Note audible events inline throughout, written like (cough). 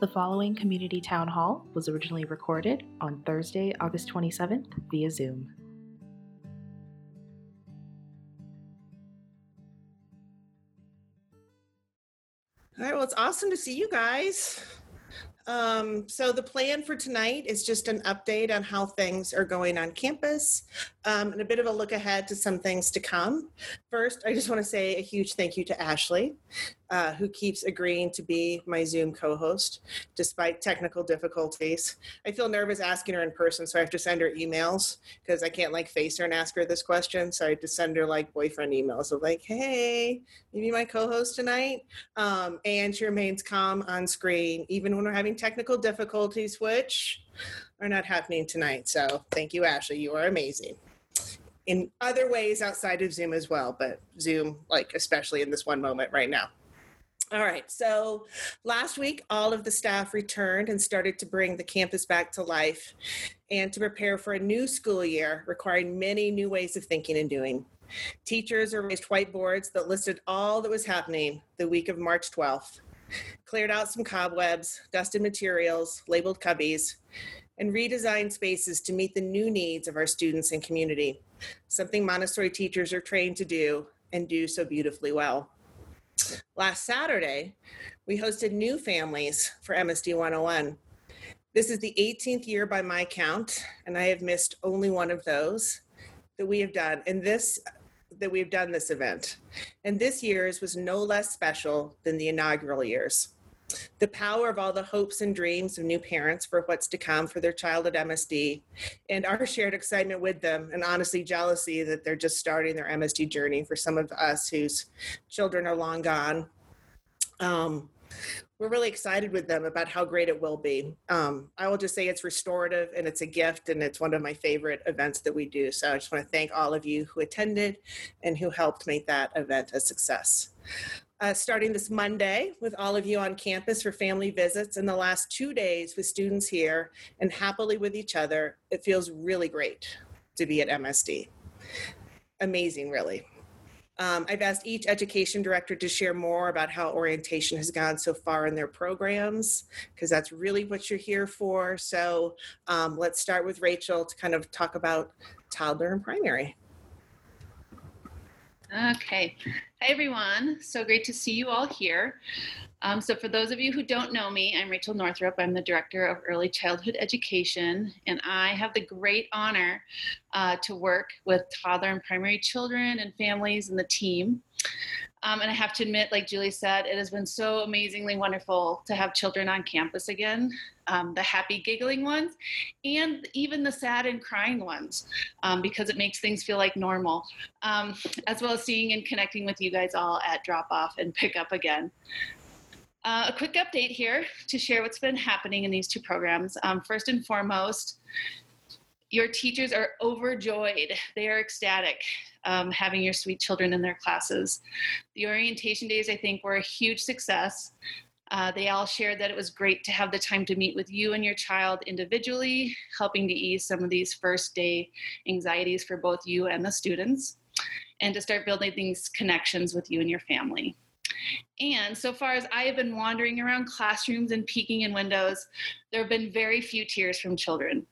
The following community town hall was originally recorded on Thursday, August 27th via Zoom. All right, well, it's awesome to see you guys. Um, so the plan for tonight is just an update on how things are going on campus um, and a bit of a look ahead to some things to come. First, I just want to say a huge thank you to Ashley, uh, who keeps agreeing to be my Zoom co-host despite technical difficulties. I feel nervous asking her in person, so I have to send her emails because I can't like face her and ask her this question. So I have to send her like boyfriend emails of like, "Hey, you be my co-host tonight," um, and she remains calm on screen even when we're having technical difficulties, which are not happening tonight. So thank you, Ashley. You are amazing in other ways outside of Zoom as well, but Zoom, like especially in this one moment right now. All right, so last week, all of the staff returned and started to bring the campus back to life and to prepare for a new school year requiring many new ways of thinking and doing. Teachers erased whiteboards that listed all that was happening the week of March 12th, cleared out some cobwebs, dusted materials, labeled cubbies, and redesign spaces to meet the new needs of our students and community, something Montessori teachers are trained to do and do so beautifully well. Last Saturday, we hosted new families for MSD 101. This is the 18th year by my count, and I have missed only one of those that we have done. And this that we've done this event. And this year's was no less special than the inaugural years. The power of all the hopes and dreams of new parents for what's to come for their child at MSD, and our shared excitement with them, and honestly, jealousy that they're just starting their MSD journey for some of us whose children are long gone. Um, we're really excited with them about how great it will be. Um, I will just say it's restorative and it's a gift, and it's one of my favorite events that we do. So I just want to thank all of you who attended and who helped make that event a success. Uh, starting this Monday with all of you on campus for family visits, and the last two days with students here and happily with each other, it feels really great to be at MSD. Amazing, really. Um, I've asked each education director to share more about how orientation has gone so far in their programs, because that's really what you're here for. So um, let's start with Rachel to kind of talk about toddler and primary. Okay. Hi, everyone. So great to see you all here. Um, so, for those of you who don't know me, I'm Rachel Northrup. I'm the Director of Early Childhood Education, and I have the great honor uh, to work with toddler and primary children and families and the team. Um, and I have to admit, like Julie said, it has been so amazingly wonderful to have children on campus again um, the happy, giggling ones, and even the sad and crying ones, um, because it makes things feel like normal, um, as well as seeing and connecting with you guys all at drop off and pick up again. Uh, a quick update here to share what's been happening in these two programs. Um, first and foremost, your teachers are overjoyed. They are ecstatic um, having your sweet children in their classes. The orientation days, I think, were a huge success. Uh, they all shared that it was great to have the time to meet with you and your child individually, helping to ease some of these first day anxieties for both you and the students, and to start building these connections with you and your family. And so far as I have been wandering around classrooms and peeking in windows, there have been very few tears from children.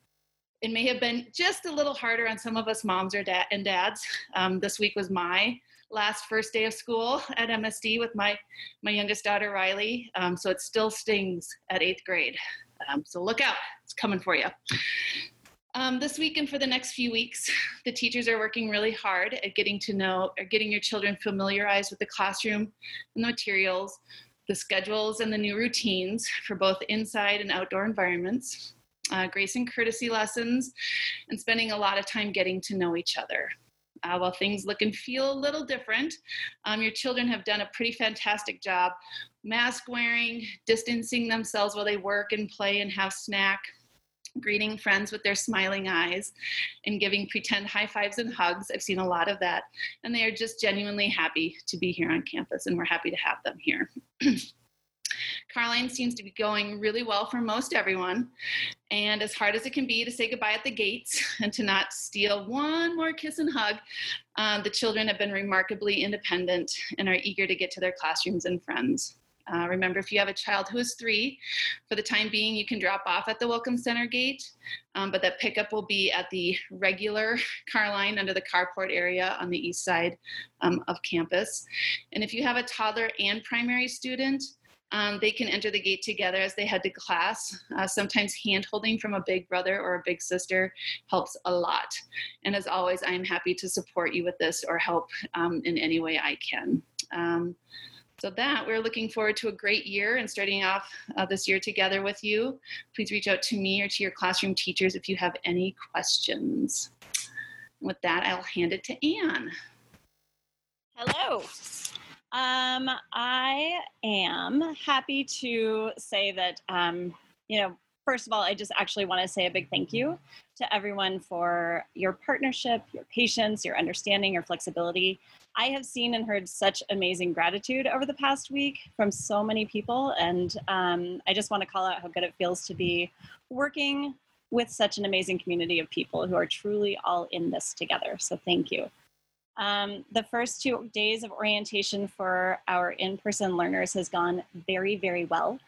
It may have been just a little harder on some of us moms or dad and dads. Um, this week was my last first day of school at MSD with my my youngest daughter Riley. Um, so it still stings at eighth grade. Um, so look out, it's coming for you. Um, this week and for the next few weeks, the teachers are working really hard at getting to know or getting your children familiarized with the classroom and the materials, the schedules, and the new routines for both inside and outdoor environments, uh, grace and courtesy lessons, and spending a lot of time getting to know each other. Uh, while things look and feel a little different, um, your children have done a pretty fantastic job mask wearing, distancing themselves while they work and play and have snack, greeting friends with their smiling eyes and giving pretend high fives and hugs. I've seen a lot of that. And they are just genuinely happy to be here on campus, and we're happy to have them here. (clears throat) Carline seems to be going really well for most everyone. And as hard as it can be to say goodbye at the gates (laughs) and to not steal one more kiss and hug, um, the children have been remarkably independent and are eager to get to their classrooms and friends. Uh, remember, if you have a child who is three, for the time being, you can drop off at the Welcome Center gate, um, but that pickup will be at the regular (laughs) car line under the carport area on the east side um, of campus. And if you have a toddler and primary student, um, they can enter the gate together as they head to class. Uh, sometimes hand holding from a big brother or a big sister helps a lot. And as always, I'm happy to support you with this or help um, in any way I can. Um, so that we're looking forward to a great year and starting off uh, this year together with you. Please reach out to me or to your classroom teachers if you have any questions. With that, I'll hand it to Anne. Hello. Um, I am happy to say that, um, you know, first of all, I just actually want to say a big thank you to everyone for your partnership, your patience, your understanding, your flexibility. I have seen and heard such amazing gratitude over the past week from so many people. And um, I just want to call out how good it feels to be working with such an amazing community of people who are truly all in this together. So thank you. Um, the first two days of orientation for our in person learners has gone very, very well.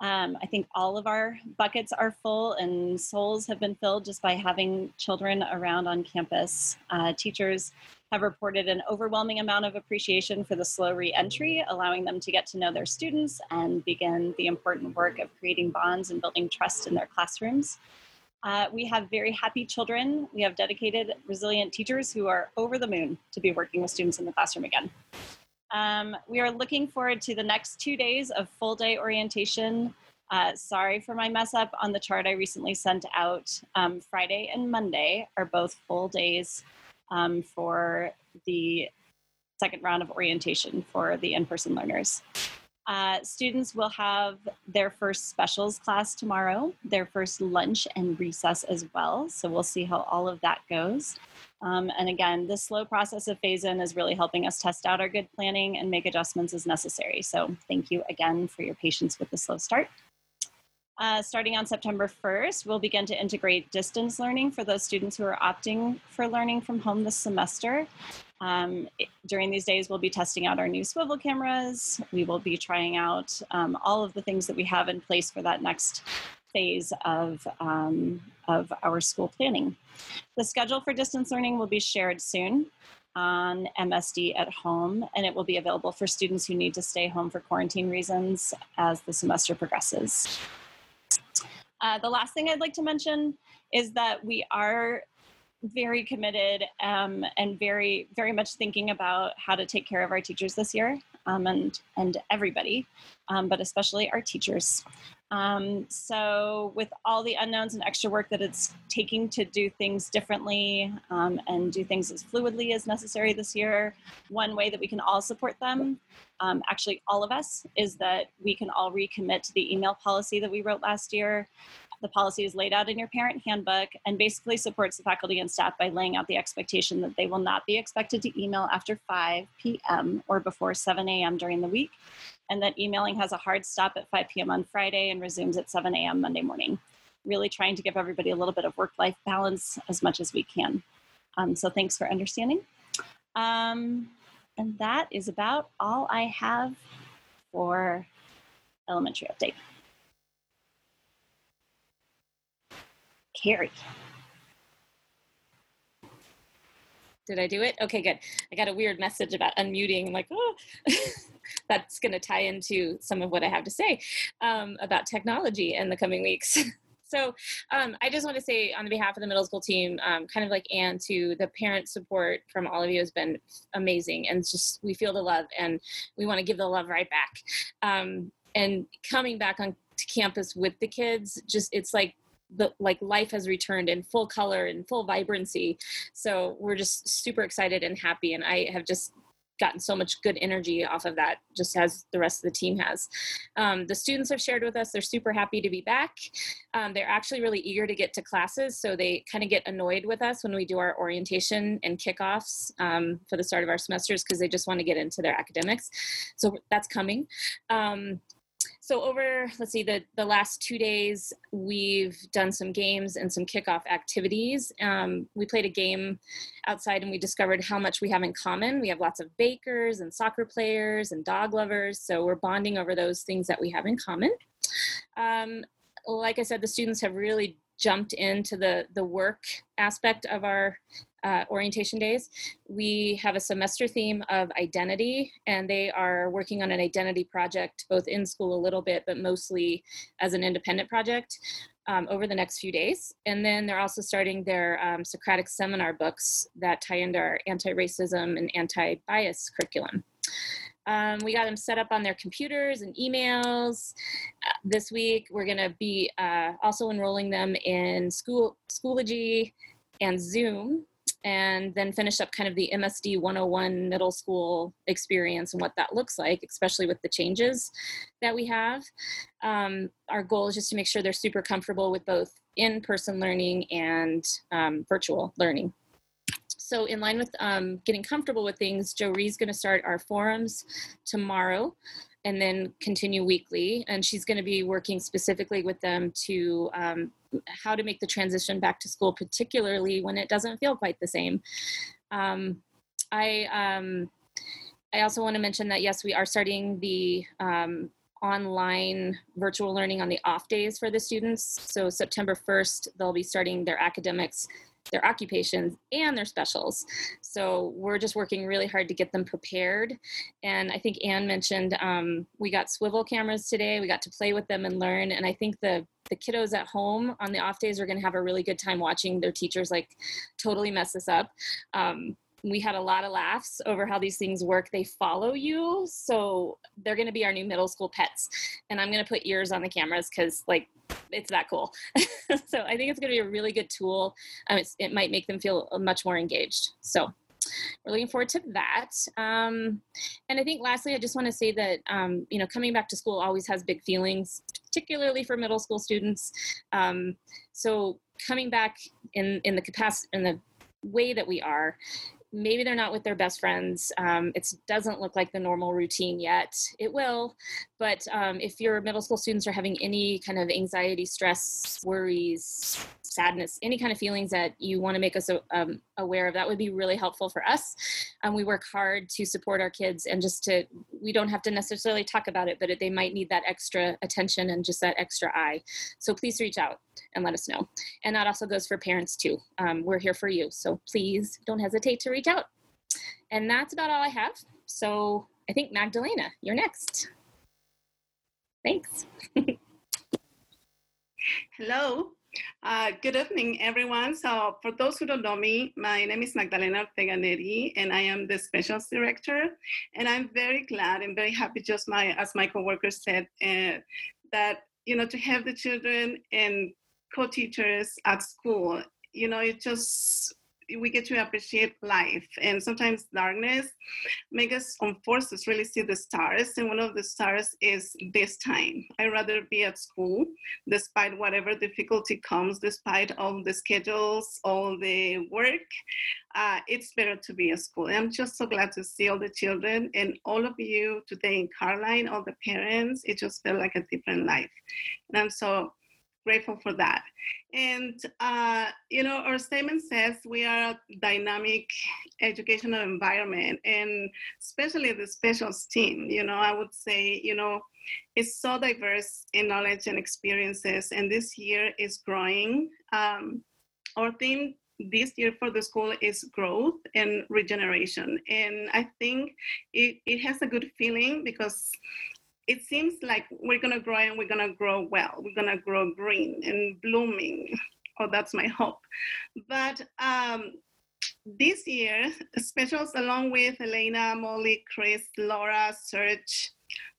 Um, I think all of our buckets are full and souls have been filled just by having children around on campus. Uh, teachers have reported an overwhelming amount of appreciation for the slow reentry, allowing them to get to know their students and begin the important work of creating bonds and building trust in their classrooms. Uh, we have very happy children. We have dedicated, resilient teachers who are over the moon to be working with students in the classroom again. Um, we are looking forward to the next two days of full day orientation. Uh, sorry for my mess up on the chart I recently sent out. Um, Friday and Monday are both full days um, for the second round of orientation for the in person learners. Uh, students will have their first specials class tomorrow, their first lunch and recess as well. So we'll see how all of that goes. Um, and again, this slow process of phase in is really helping us test out our good planning and make adjustments as necessary. So thank you again for your patience with the slow start. Uh, starting on September 1st, we'll begin to integrate distance learning for those students who are opting for learning from home this semester. Um, during these days, we'll be testing out our new swivel cameras. We will be trying out um, all of the things that we have in place for that next phase of, um, of our school planning. The schedule for distance learning will be shared soon on MSD at home, and it will be available for students who need to stay home for quarantine reasons as the semester progresses. Uh, the last thing I'd like to mention is that we are very committed um, and very very much thinking about how to take care of our teachers this year um, and and everybody um, but especially our teachers. Um, so with all the unknowns and extra work that it's taking to do things differently um, and do things as fluidly as necessary this year one way that we can all support them um, actually all of us is that we can all recommit to the email policy that we wrote last year the policy is laid out in your parent handbook and basically supports the faculty and staff by laying out the expectation that they will not be expected to email after 5 p.m. or before 7 a.m. during the week, and that emailing has a hard stop at 5 p.m. on Friday and resumes at 7 a.m. Monday morning. Really trying to give everybody a little bit of work life balance as much as we can. Um, so thanks for understanding. Um, and that is about all I have for elementary update. Carrie. Did I do it? Okay, good. I got a weird message about unmuting. I'm like, oh, (laughs) that's going to tie into some of what I have to say um, about technology in the coming weeks. (laughs) so um, I just want to say on behalf of the middle school team, um, kind of like Anne, to the parent support from all of you has been amazing. And just we feel the love and we want to give the love right back. Um, and coming back on to campus with the kids, just it's like the like life has returned in full color and full vibrancy. So we're just super excited and happy and i have just gotten so much good energy off of that just as the rest of the team has. Um, the students have shared with us they're super happy to be back. Um, they're actually really eager to get to classes so they kind of get annoyed with us when we do our orientation and kickoffs um, for the start of our semesters because they just want to get into their academics. So that's coming. Um, so over let's see the the last two days we've done some games and some kickoff activities. Um, we played a game outside and we discovered how much we have in common. We have lots of bakers and soccer players and dog lovers so we're bonding over those things that we have in common. Um, like i said the students have really jumped into the the work aspect of our uh, orientation days. We have a semester theme of identity, and they are working on an identity project both in school a little bit, but mostly as an independent project. Um, over the next few days. And then they're also starting their um, Socratic seminar books that tie into our anti racism and anti bias curriculum. Um, we got them set up on their computers and emails. Uh, this week, we're going to be uh, also enrolling them in school Schoology and Zoom and then finish up kind of the MSD 101 middle school experience and what that looks like, especially with the changes that we have. Um, our goal is just to make sure they're super comfortable with both in person learning and um, virtual learning. So, in line with um, getting comfortable with things, Jory's going to start our forums tomorrow and then continue weekly. And she's going to be working specifically with them to um, how to make the transition back to school, particularly when it doesn't feel quite the same. Um, I um, I also want to mention that yes, we are starting the um, online virtual learning on the off days for the students. So September 1st, they'll be starting their academics their occupations and their specials. So we're just working really hard to get them prepared. And I think Anne mentioned um, we got swivel cameras today. We got to play with them and learn. And I think the the kiddos at home on the off days are going to have a really good time watching their teachers like totally mess this up. Um, we had a lot of laughs over how these things work. They follow you, so they're going to be our new middle school pets. And I'm going to put ears on the cameras because, like, it's that cool. (laughs) so I think it's going to be a really good tool. Um, it might make them feel much more engaged. So we're looking forward to that. Um, and I think lastly, I just want to say that um, you know coming back to school always has big feelings, particularly for middle school students. Um, so coming back in in the capacity in the way that we are maybe they're not with their best friends. Um, it doesn't look like the normal routine yet. It will, but um, if your middle school students are having any kind of anxiety, stress, worries, sadness, any kind of feelings that you want to make us um, aware of, that would be really helpful for us. Um, we work hard to support our kids and just to, we don't have to necessarily talk about it, but they might need that extra attention and just that extra eye. So please reach out and let us know. And that also goes for parents too. Um, we're here for you. So please don't hesitate to reach out. And that's about all I have. So I think Magdalena, you're next. Thanks. (laughs) Hello. Uh, good evening, everyone. So for those who don't know me, my name is Magdalena Ortega Neri, and I am the specials director. And I'm very glad and very happy, just my as my coworker said, uh, that you know to have the children and co-teachers at school you know it just we get to appreciate life. And sometimes darkness make us on forces really see the stars and one of the stars is this time. I'd rather be at school despite whatever difficulty comes despite all the schedules all the work uh, it's better to be at school. And i'm just so glad to see all the children and all of you today in Carline, all the parents. It just felt like a different life. And i'm so grateful for that. And, uh, you know, our statement says we are a dynamic educational environment, and especially the specials team, you know, I would say, you know, it's so diverse in knowledge and experiences, and this year is growing. Um, our theme this year for the school is growth and regeneration. And I think it, it has a good feeling because it seems like we're going to grow and we're going to grow well. We're going to grow green and blooming. (laughs) Oh, that's my hope. But um, this year, specials along with Elena, Molly, Chris, Laura, Serge,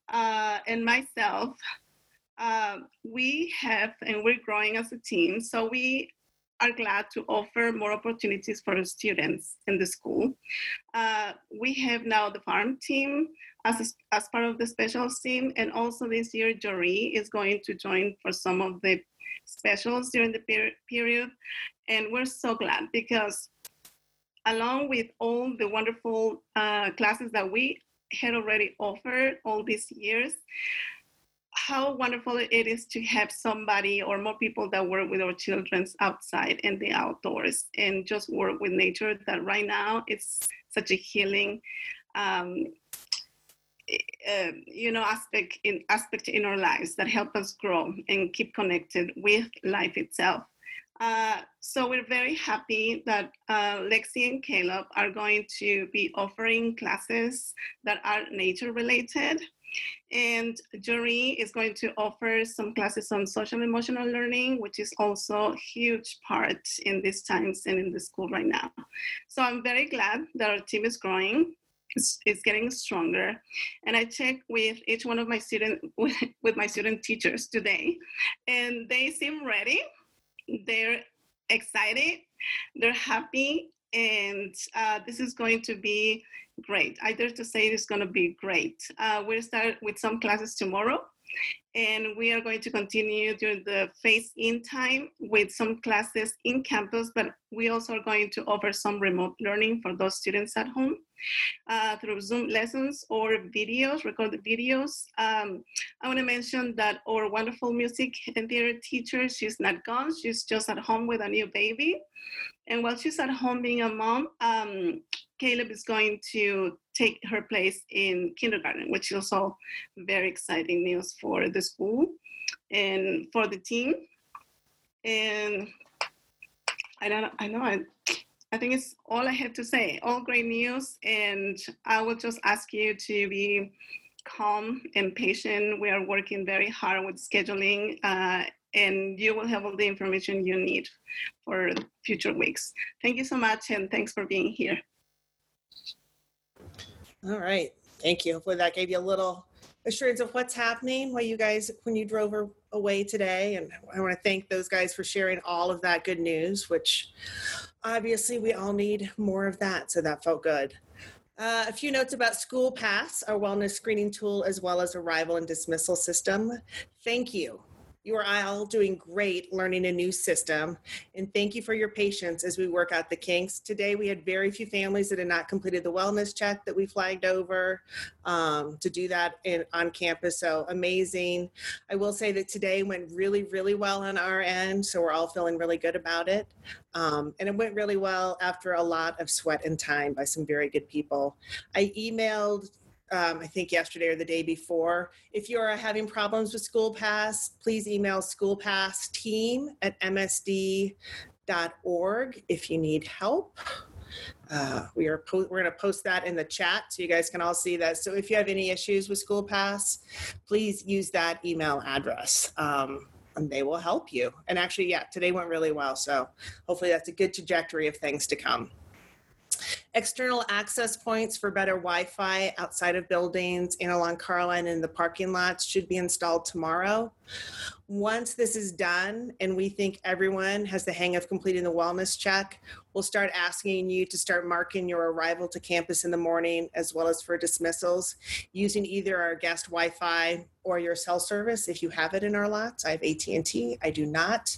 uh, and myself, uh, we have, and we're growing as a team. So we are glad to offer more opportunities for students in the school. Uh, we have now the farm team as, as part of the specials team, and also this year, Jory is going to join for some of the specials during the per- period. And we're so glad because along with all the wonderful uh, classes that we had already offered all these years, how wonderful it is to have somebody or more people that work with our children outside and the outdoors and just work with nature that right now it's such a healing um, uh, you know aspect in aspect in our lives that help us grow and keep connected with life itself uh, so we're very happy that uh, Lexi and Caleb are going to be offering classes that are nature related. And Jory is going to offer some classes on social emotional learning, which is also a huge part in these times and in the school right now. So I'm very glad that our team is growing. It's, it's getting stronger. And I check with each one of my student (laughs) with, with my student teachers today, and they seem ready they're excited, they're happy, and uh, this is going to be great. I dare to say it's going to be great. Uh, we'll start with some classes tomorrow, and we are going to continue during the phase-in time with some classes in campus, but we also are going to offer some remote learning for those students at home uh, through Zoom lessons or videos, recorded videos. Um, I want to mention that our wonderful music and theater teacher, she's not gone, she's just at home with a new baby. And while she's at home being a mom, um, Caleb is going to take her place in kindergarten, which is also very exciting news for the school and for the team. And I don't I know I I think it's all I have to say. All great news, and I will just ask you to be calm and patient. We are working very hard with scheduling, uh, and you will have all the information you need for future weeks. Thank you so much, and thanks for being here. All right. Thank you. Hopefully that gave you a little assurance of what's happening while you guys when you drove away today and i want to thank those guys for sharing all of that good news which obviously we all need more of that so that felt good uh, a few notes about school pass our wellness screening tool as well as arrival and dismissal system thank you you are all doing great learning a new system, and thank you for your patience as we work out the kinks. Today, we had very few families that had not completed the wellness check that we flagged over um, to do that in, on campus, so amazing. I will say that today went really, really well on our end, so we're all feeling really good about it. Um, and it went really well after a lot of sweat and time by some very good people. I emailed um, I think yesterday or the day before. If you are having problems with School Pass, please email School Pass team at msd.org if you need help. Uh, we are po- we're going to post that in the chat so you guys can all see that. So if you have any issues with School Pass, please use that email address. Um, and they will help you. And actually, yeah, today went really well. So hopefully that's a good trajectory of things to come. External access points for better Wi-Fi outside of buildings and along Carline and in the parking lots should be installed tomorrow. Once this is done and we think everyone has the hang of completing the wellness check, we'll start asking you to start marking your arrival to campus in the morning as well as for dismissals using either our guest Wi-Fi or your cell service if you have it in our lots. I have AT&T, I do not.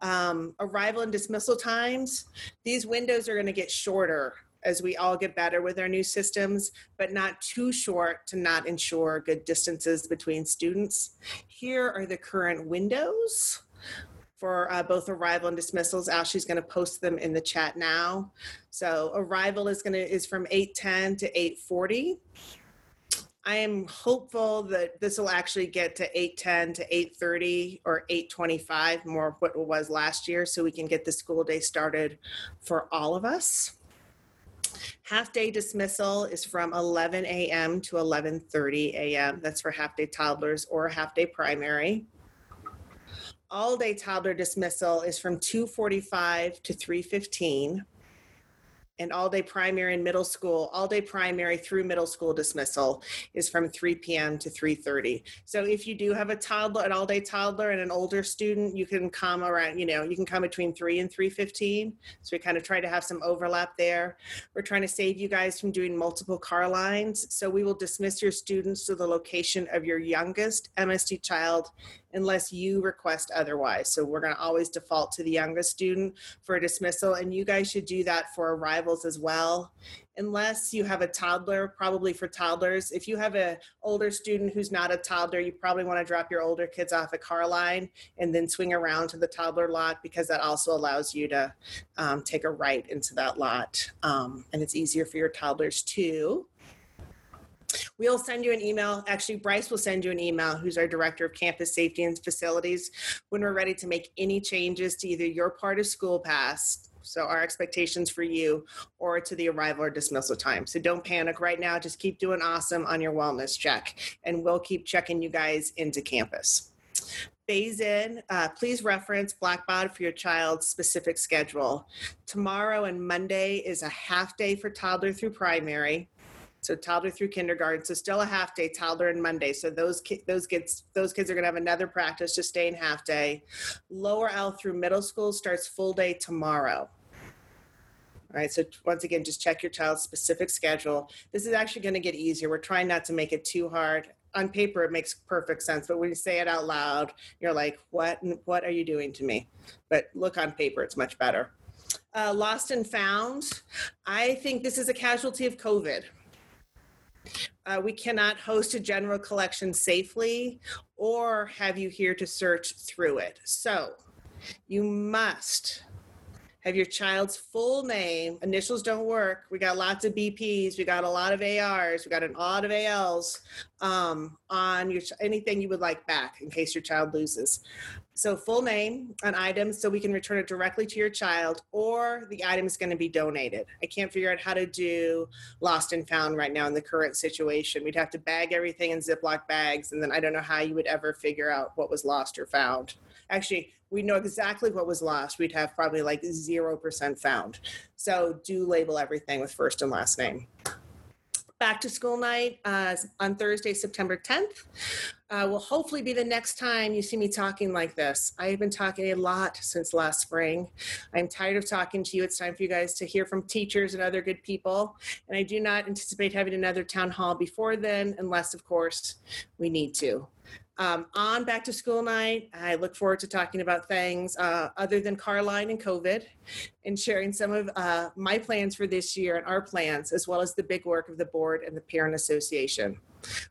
Um, arrival and dismissal times, these windows are to get shorter as we all get better with our new systems, but not too short to not ensure good distances between students. Here are the current windows for uh, both arrival and dismissals. Ashley's going to post them in the chat now. So arrival is going to is from 8:10 to 8:40. I am hopeful that this will actually get to 8:10 to 8:30 or 8:25 more what it was last year so we can get the school day started for all of us. Half day dismissal is from 11 a.m. to 11:30 a.m. That's for half day toddlers or half day primary. All day toddler dismissal is from 2:45 to 3:15 and all day primary and middle school, all day primary through middle school dismissal is from 3 p.m. to 3:30. So if you do have a toddler, an all day toddler and an older student, you can come around, you know, you can come between 3 and 3:15. So we kind of try to have some overlap there. We're trying to save you guys from doing multiple car lines. So we will dismiss your students to the location of your youngest MSD child unless you request otherwise. So we're going to always default to the youngest student for a dismissal, and you guys should do that for arrivals as well. Unless you have a toddler, probably for toddlers. If you have a older student who's not a toddler, you probably want to drop your older kids off at Carline and then swing around to the toddler lot because that also allows you to um, take a right into that lot. Um, and it's easier for your toddlers too. We'll send you an email. Actually, Bryce will send you an email, who's our Director of Campus Safety and Facilities, when we're ready to make any changes to either your part of School Pass, so our expectations for you, or to the arrival or dismissal time. So don't panic right now. Just keep doing awesome on your wellness check, and we'll keep checking you guys into campus. Phase in, uh, please reference Blackbaud for your child's specific schedule. Tomorrow and Monday is a half day for toddler through primary. So toddler through kindergarten, so still a half day, toddler and Monday. So those ki- those kids those kids are going to have another practice just staying half day. Lower El through middle school starts full day tomorrow. All right, so once again, just check your child's specific schedule. This is actually going to get easier. We're trying not to make it too hard. On paper, it makes perfect sense, but when you say it out loud, you're like, "What? What are you doing to me?" But look on paper; it's much better. Uh, lost and found. I think this is a casualty of COVID. Uh, we cannot host a general collection safely or have you here to search through it. So you must have your child's full name. Initials don't work. We got lots of BPs. We got a lot of ARs. We got an odd of ALs um, on your anything you would like back in case your child loses. So full name on items so we can return it directly to your child or the item is going to be donated. I can't figure out how to do lost and found right now in the current situation. We'd have to bag everything in Ziploc bags and then I don't know how you would ever figure out what was lost or found. Actually, we know exactly what was lost. We'd have probably like 0% found. So do label everything with first and last name back to school night uh, on Thursday, September 10th. Uh, will hopefully be the next time you see me talking like this. I have been talking a lot since last spring. I'm tired of talking to you. It's time for you guys to hear from teachers and other good people. And I do not anticipate having another town hall before then, unless, of course, we need to. Um, on back to school night, I look forward to talking about things uh, other than Carline and COVID and sharing some of uh, my plans for this year and our plans, as well as the big work of the board and the parent association.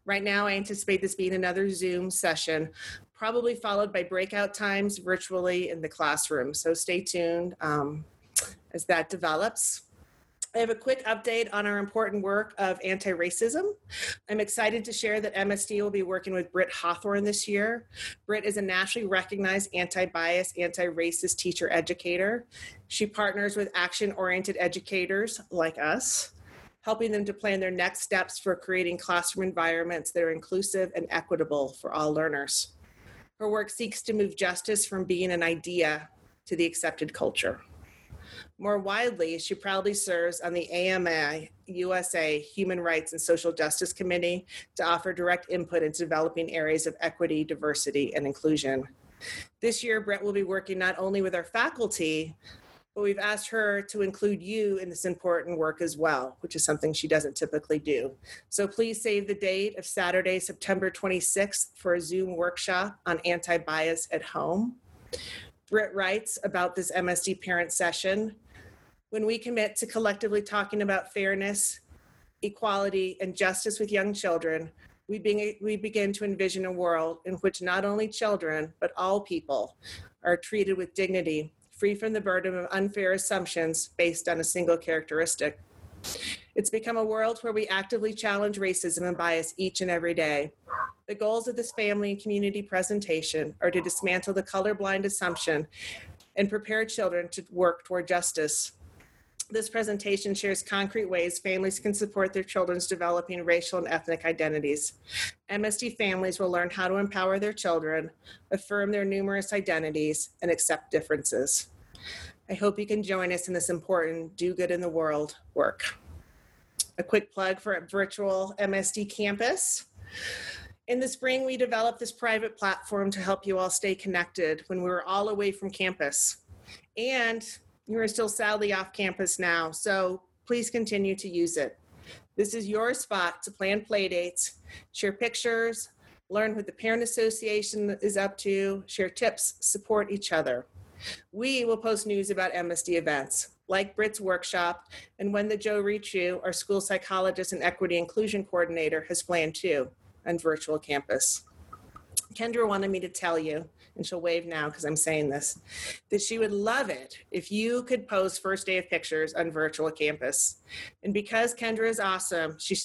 Right now, I anticipate this being another Zoom session, probably followed by breakout times virtually in the classroom. So stay tuned um, as that develops. I have a quick update on our important work of anti racism. I'm excited to share that MSD will be working with Britt Hawthorne this year. Britt is a nationally recognized anti bias, anti racist teacher educator. She partners with action oriented educators like us, helping them to plan their next steps for creating classroom environments that are inclusive and equitable for all learners. Her work seeks to move justice from being an idea to the accepted culture. More widely, she proudly serves on the AMI USA Human Rights and Social Justice Committee to offer direct input into developing areas of equity, diversity, and inclusion. This year, Britt will be working not only with our faculty, but we've asked her to include you in this important work as well, which is something she doesn't typically do. So please save the date of Saturday, September 26th for a Zoom workshop on anti bias at home. Britt writes about this MSD parent session when we commit to collectively talking about fairness, equality, and justice with young children, we, be, we begin to envision a world in which not only children, but all people are treated with dignity, free from the burden of unfair assumptions based on a single characteristic. It's become a world where we actively challenge racism and bias each and every day. The goals of this family and community presentation are to dismantle the colorblind assumption and prepare children to work toward justice. This presentation shares concrete ways families can support their children's developing racial and ethnic identities. MSD families will learn how to empower their children, affirm their numerous identities, and accept differences. I hope you can join us in this important do good in the world work. A quick plug for a virtual MSD campus. In the spring, we developed this private platform to help you all stay connected when we were all away from campus. And you are still sadly off campus now, so please continue to use it. This is your spot to plan play dates, share pictures, learn what the Parent Association is up to, share tips, support each other. We will post news about MSD events, like Britt's workshop, and when the Joe Richu, our school psychologist and equity inclusion coordinator, has planned too, on virtual campus. Kendra wanted me to tell you, and she'll wave now because I'm saying this, that she would love it if you could post first day of pictures on virtual campus. And because Kendra is awesome, she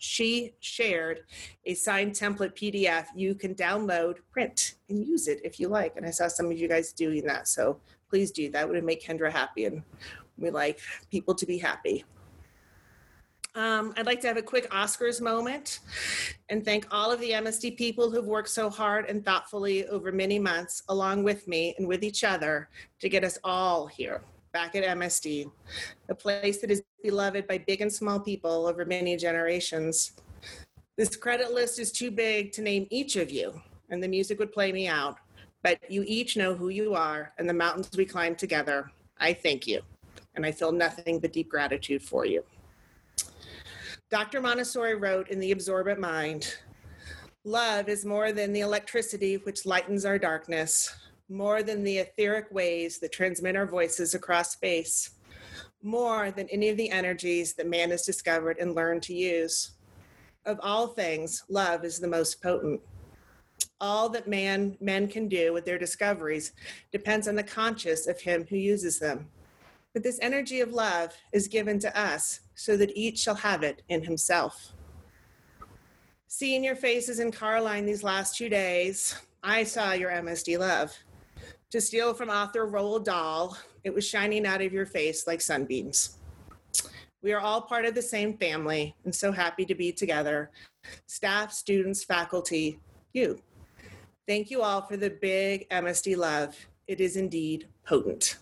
she shared a signed template PDF you can download, print, and use it if you like. And I saw some of you guys doing that. So please do that. Would make Kendra happy. And we like people to be happy. Um, I'd like to have a quick Oscars moment and thank all of the MSD people who've worked so hard and thoughtfully over many months, along with me and with each other, to get us all here back at MSD, a place that is beloved by big and small people over many generations. This credit list is too big to name each of you, and the music would play me out, but you each know who you are and the mountains we climbed together. I thank you, and I feel nothing but deep gratitude for you. Dr. Montessori wrote in The Absorbent Mind Love is more than the electricity which lightens our darkness, more than the etheric waves that transmit our voices across space, more than any of the energies that man has discovered and learned to use. Of all things, love is the most potent. All that man men can do with their discoveries depends on the conscious of him who uses them. But this energy of love is given to us so that each shall have it in himself. Seeing your faces in carline these last two days, I saw your MSD love. To steal from author Roald Dahl, it was shining out of your face like sunbeams. We are all part of the same family and so happy to be together. Staff, students, faculty, you. Thank you all for the big MSD love. It is indeed potent.